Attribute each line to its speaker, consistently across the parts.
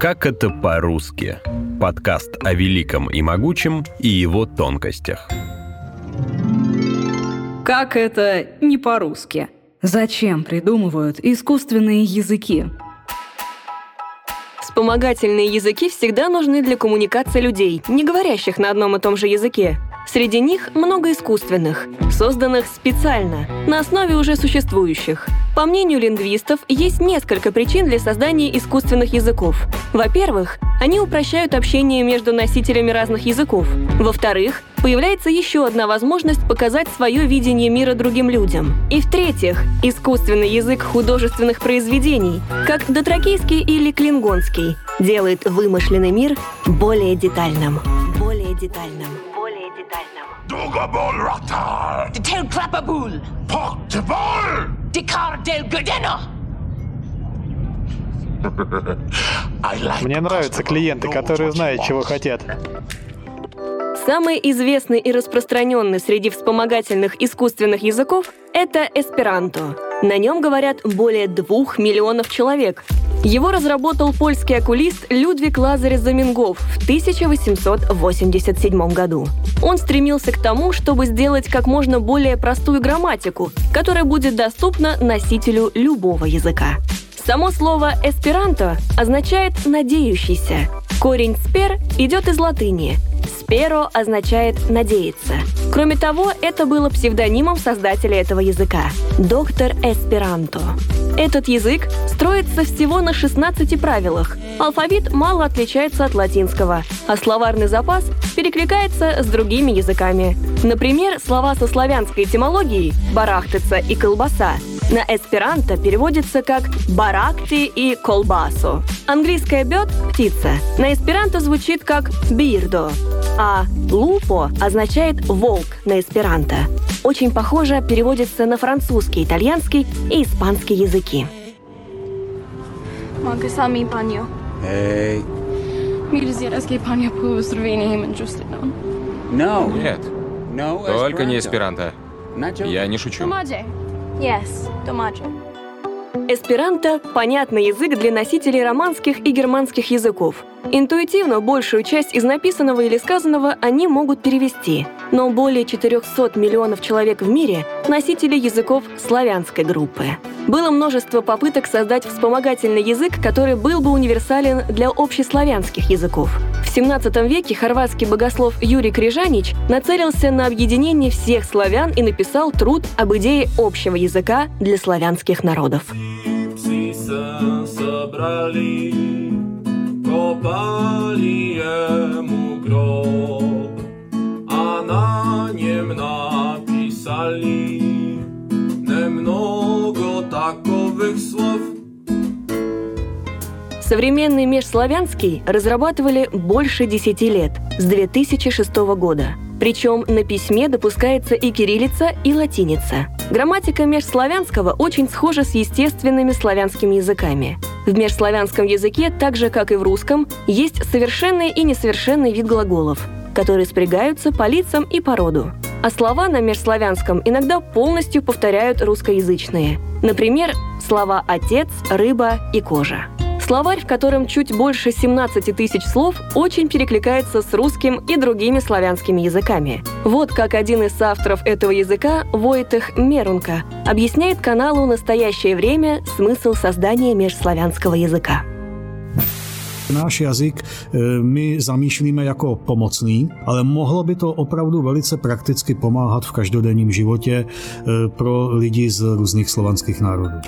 Speaker 1: Как это по-русски? Подкаст о великом и могучем и его тонкостях.
Speaker 2: Как это не по-русски? Зачем придумывают искусственные языки?
Speaker 3: Вспомогательные языки всегда нужны для коммуникации людей, не говорящих на одном и том же языке. Среди них много искусственных, созданных специально, на основе уже существующих. По мнению лингвистов, есть несколько причин для создания искусственных языков. Во-первых, они упрощают общение между носителями разных языков. Во-вторых, появляется еще одна возможность показать свое видение мира другим людям. И в-третьих, искусственный язык художественных произведений, как дотракийский или клингонский, делает вымышленный мир более детальным. Более детальным.
Speaker 4: Dugabol Ratar!
Speaker 5: De Tel Clapabul!
Speaker 4: Portable!
Speaker 5: De Car del Godeno!
Speaker 6: Мне нравятся клиенты, которые знают, чего хотят.
Speaker 3: Самый известный и распространенный среди вспомогательных искусственных языков — это эсперанто. На нем говорят более двух миллионов человек. Его разработал польский окулист Людвиг Лазарь Замингов в 1887 году. Он стремился к тому, чтобы сделать как можно более простую грамматику, которая будет доступна носителю любого языка. Само слово «эсперанто» означает «надеющийся». Корень «спер» идет из латыни. «Сперо» означает «надеяться». Кроме того, это было псевдонимом создателя этого языка – доктор Эсперанто. Этот язык строится всего на 16 правилах. Алфавит мало отличается от латинского, а словарный запас перекликается с другими языками. Например, слова со славянской этимологией «барахтыца» и «колбаса» на эсперанто переводится как «баракти» и «колбасо». Английское «бет» — «птица» на эсперанто звучит как «бирдо», а «лупо» означает «волк» на эсперанто. Очень похоже переводится на французский, итальянский и испанский языки.
Speaker 7: Эй.
Speaker 8: Нет,
Speaker 7: No
Speaker 8: только не эсперанто. Я не шучу.
Speaker 9: Yes, домаджи.
Speaker 3: Эсперанто – понятный язык для носителей романских и германских языков. Интуитивно большую часть из написанного или сказанного они могут перевести. Но более 400 миллионов человек в мире – носители языков славянской группы. Было множество попыток создать вспомогательный язык, который был бы универсален для общеславянских языков. В 17 веке хорватский богослов Юрий Крижанич нацелился на объединение всех славян и написал труд об идее общего языка для славянских народов.
Speaker 10: Немного таковых слов.
Speaker 3: Современный межславянский разрабатывали больше 10 лет, с 2006 года. Причем на письме допускается и кириллица, и латиница. Грамматика межславянского очень схожа с естественными славянскими языками. В межславянском языке, так же как и в русском, есть совершенный и несовершенный вид глаголов, которые спрягаются по лицам и по роду. А слова на межславянском иногда полностью повторяют русскоязычные. Например, слова «отец», «рыба» и «кожа». Словарь, в котором чуть больше 17 тысяч слов, очень перекликается с русским и другими славянскими языками. Вот как один из авторов этого языка, Войтых Мерунка, объясняет каналу «Настоящее время» смысл создания межславянского языка.
Speaker 11: Náš jazyk my zamýšlíme jako pomocný, ale mohlo by to opravdu velice prakticky pomáhat v každodenním životě eh, pro lidi z různých slovanských národů.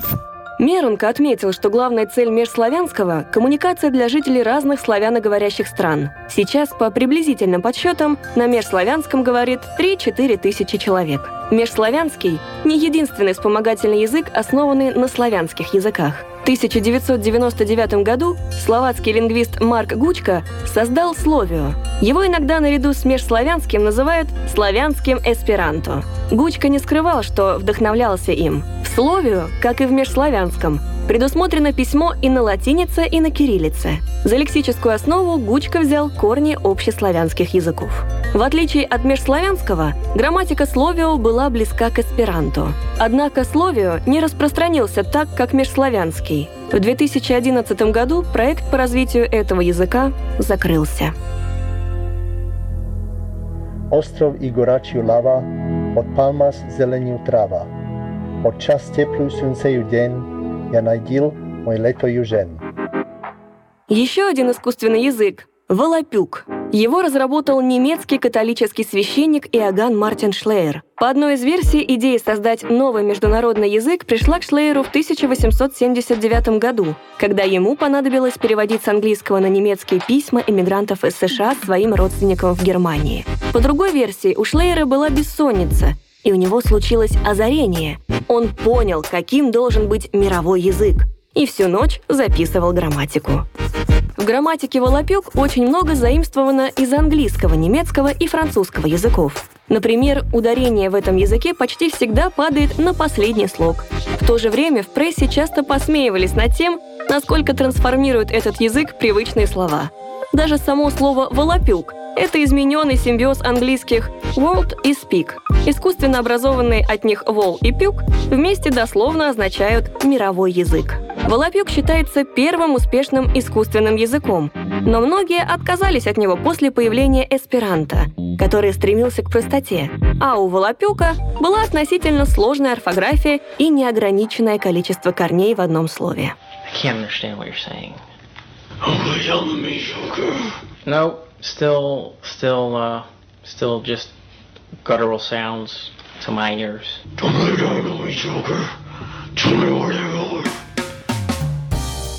Speaker 3: Мерунка отметил, что главная цель межславянского – коммуникация для жителей разных славяноговорящих стран. Сейчас, по приблизительным подсчетам, на межславянском говорит 3-4 тысячи человек. Межславянский – не единственный вспомогательный язык, основанный на славянских языках. В 1999 году словацкий лингвист Марк Гучка создал словио. Его иногда наряду с межславянским называют славянским эсперанто. Гучка не скрывал, что вдохновлялся им. В словию, как и в межславянском, предусмотрено письмо и на латинице, и на кириллице. За лексическую основу Гучка взял корни общеславянских языков. В отличие от межславянского, грамматика словио была близка к эсперанто. Однако словио не распространился так, как межславянский. В 2011 году проект по развитию этого языка закрылся.
Speaker 8: Ostrov Igoracciu lava, od palmas zeleniu trawa. Od čas teplú slunceju deň, ja najdil мой лето южен.
Speaker 3: Еще один искусственный язык – волопюк. Его разработал немецкий католический священник Иоганн Мартин Шлейер. По одной из версий, идея создать новый международный язык пришла к Шлейеру в 1879 году, когда ему понадобилось переводить с английского на немецкие письма эмигрантов из США своим родственникам в Германии. По другой версии, у Шлейера была бессонница, и у него случилось озарение. Он понял, каким должен быть мировой язык, и всю ночь записывал грамматику. В грамматике Волопек очень много заимствовано из английского, немецкого и французского языков. Например, ударение в этом языке почти всегда падает на последний слог. В то же время в прессе часто посмеивались над тем, насколько трансформирует этот язык привычные слова. Даже само слово «волопюк» — это измененный симбиоз английских «world» и «speak». Искусственно образованные от них «вол» и «пюк» вместе дословно означают «мировой язык». Волопюк считается первым успешным искусственным языком, но многие отказались от него после появления эсперанто, который стремился к простоте, а у Волопюка была относительно сложная орфография и неограниченное количество корней в одном слове.
Speaker 12: No, still, still, uh, still just guttural sounds to my ears.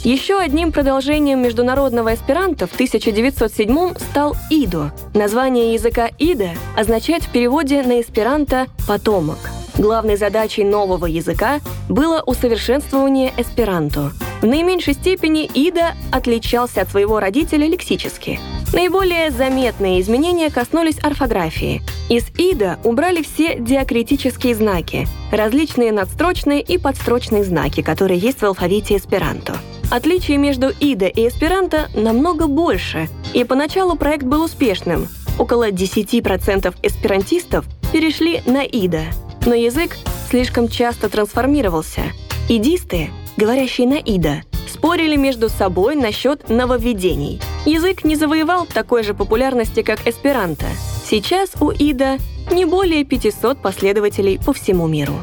Speaker 3: Еще одним продолжением международного эсперанто в 1907 стал «идо». Название языка «ида» означает в переводе на эсперанто «потомок». Главной задачей нового языка было усовершенствование эсперанто. В наименьшей степени Ида отличался от своего родителя лексически. Наиболее заметные изменения коснулись орфографии. Из Ида убрали все диакритические знаки, различные надстрочные и подстрочные знаки, которые есть в алфавите эсперанто. Отличий между Ида и эсперанто намного больше, и поначалу проект был успешным. Около 10% эсперантистов перешли на Ида. Но язык слишком часто трансформировался. Идисты, говорящие на Ида, спорили между собой насчет нововведений. Язык не завоевал такой же популярности, как эсперанто. Сейчас у Ида не более 500 последователей по всему миру.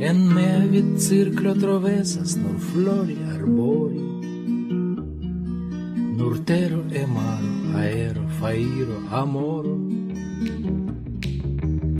Speaker 3: En me circlo trovesas nur flori arbori Nurtero e maro, aero, fairo, amoro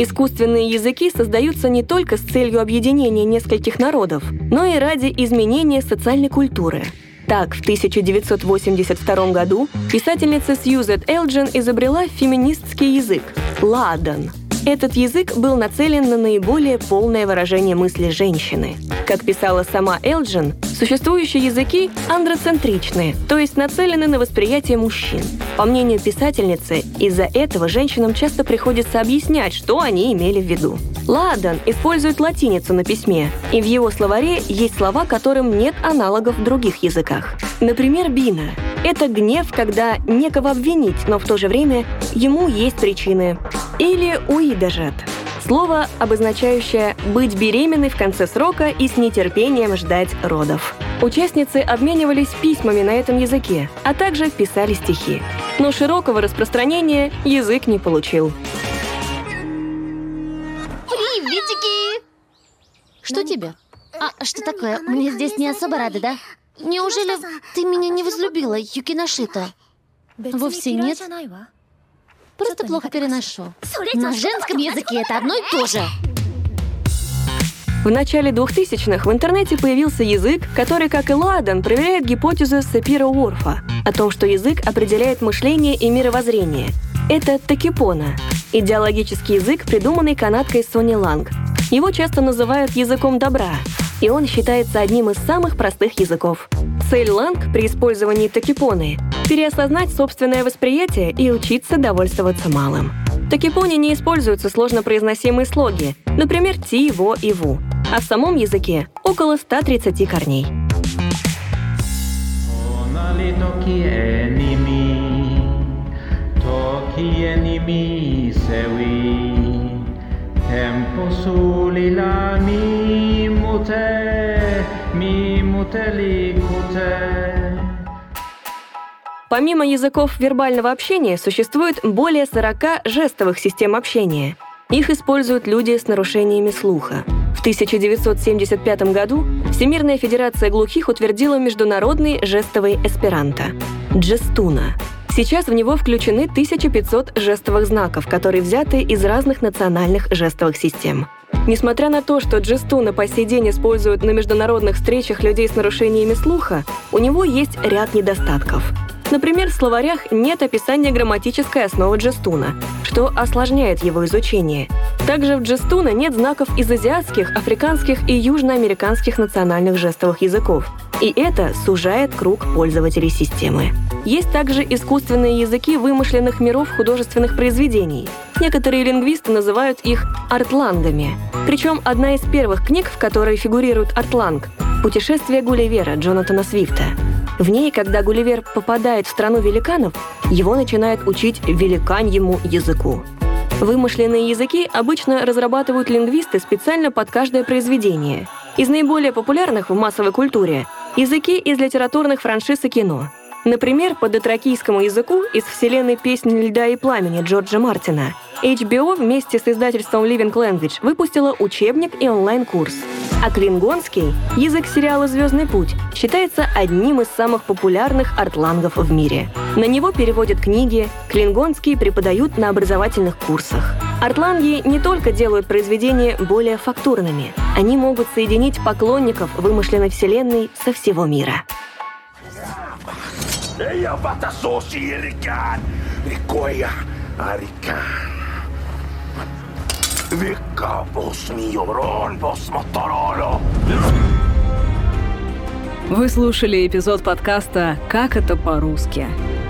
Speaker 3: Искусственные языки создаются не только с целью объединения нескольких народов, но и ради изменения социальной культуры. Так, в 1982 году писательница Сьюзет Элджин изобрела феминистский язык – ладан – этот язык был нацелен на наиболее полное выражение мысли женщины. Как писала сама Элджин, существующие языки андроцентричны, то есть нацелены на восприятие мужчин. По мнению писательницы, из-за этого женщинам часто приходится объяснять, что они имели в виду. Ладан использует латиницу на письме, и в его словаре есть слова, которым нет аналогов в других языках. Например, бина – это гнев, когда некого обвинить, но в то же время ему есть причины. Или уидажет – слово, обозначающее «быть беременной в конце срока и с нетерпением ждать родов». Участницы обменивались письмами на этом языке, а также писали стихи. Но широкого распространения язык не получил.
Speaker 13: Приветики! Что тебе? А что такое? Мне здесь не особо рады, да? Неужели ты меня не возлюбила, Юкиношита? Вовсе нет. Просто плохо переношу. На женском языке это одно и то же.
Speaker 3: В начале 2000-х в интернете появился язык, который, как и Ладан, проверяет гипотезу Сапира Уорфа о том, что язык определяет мышление и мировоззрение. Это такипона – идеологический язык, придуманный канадкой Сони Ланг. Его часто называют языком добра, и он считается одним из самых простых языков. Цель Ланг при использовании такипоны – переосознать собственное восприятие и учиться довольствоваться малым. В такипоне не используются сложно произносимые слоги, например, ти, во и ву, а в самом языке около 130 корней. Tempo sulilani mute Помимо языков вербального общения, существует более 40 жестовых систем общения. Их используют люди с нарушениями слуха. В 1975 году Всемирная Федерация глухих утвердила международный жестовый эсперанто – Джестуна. Сейчас в него включены 1500 жестовых знаков, которые взяты из разных национальных жестовых систем. Несмотря на то, что джестуна по сей день используют на международных встречах людей с нарушениями слуха, у него есть ряд недостатков – Например, в словарях нет описания грамматической основы джестуна, что осложняет его изучение. Также в джестуна нет знаков из азиатских, африканских и южноамериканских национальных жестовых языков. И это сужает круг пользователей системы. Есть также искусственные языки вымышленных миров художественных произведений. Некоторые лингвисты называют их артлангами. Причем одна из первых книг, в которой фигурирует артланг – «Путешествие Гулливера» Джонатана Свифта – в ней, когда Гулливер попадает в страну великанов, его начинает учить великаньему языку. Вымышленные языки обычно разрабатывают лингвисты специально под каждое произведение. Из наиболее популярных в массовой культуре – языки из литературных франшиз и кино. Например, по дотракийскому языку из вселенной «Песни льда и пламени» Джорджа Мартина – HBO вместе с издательством Living Language выпустила учебник и онлайн-курс. А клингонский, язык сериала «Звездный путь», считается одним из самых популярных артлангов в мире. На него переводят книги, клингонский преподают на образовательных курсах. Артланги не только делают произведения более фактурными, они могут соединить поклонников вымышленной вселенной со всего мира.
Speaker 4: Vilka vos miorон vos мотороло.
Speaker 2: Вы слушали эпизод подкаста «Как это по-русски».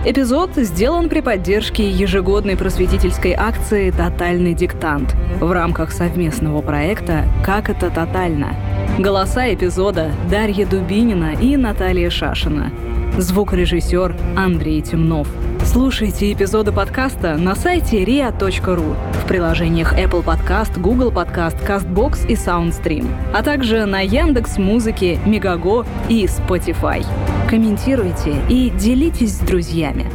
Speaker 2: Эпизод сделан при поддержке ежегодной просветительской акции «Тотальный диктант» в рамках совместного проекта «Как это тотально». Голоса эпизода Дарья Дубинина и Наталья Шашина. Звукорежиссер Андрей Темнов. Слушайте эпизоды подкаста на сайте ria.ru, в приложениях Apple Podcast, Google Podcast, CastBox и SoundStream, а также на Яндекс Музыке, Мегаго и Spotify. Комментируйте и делитесь с друзьями.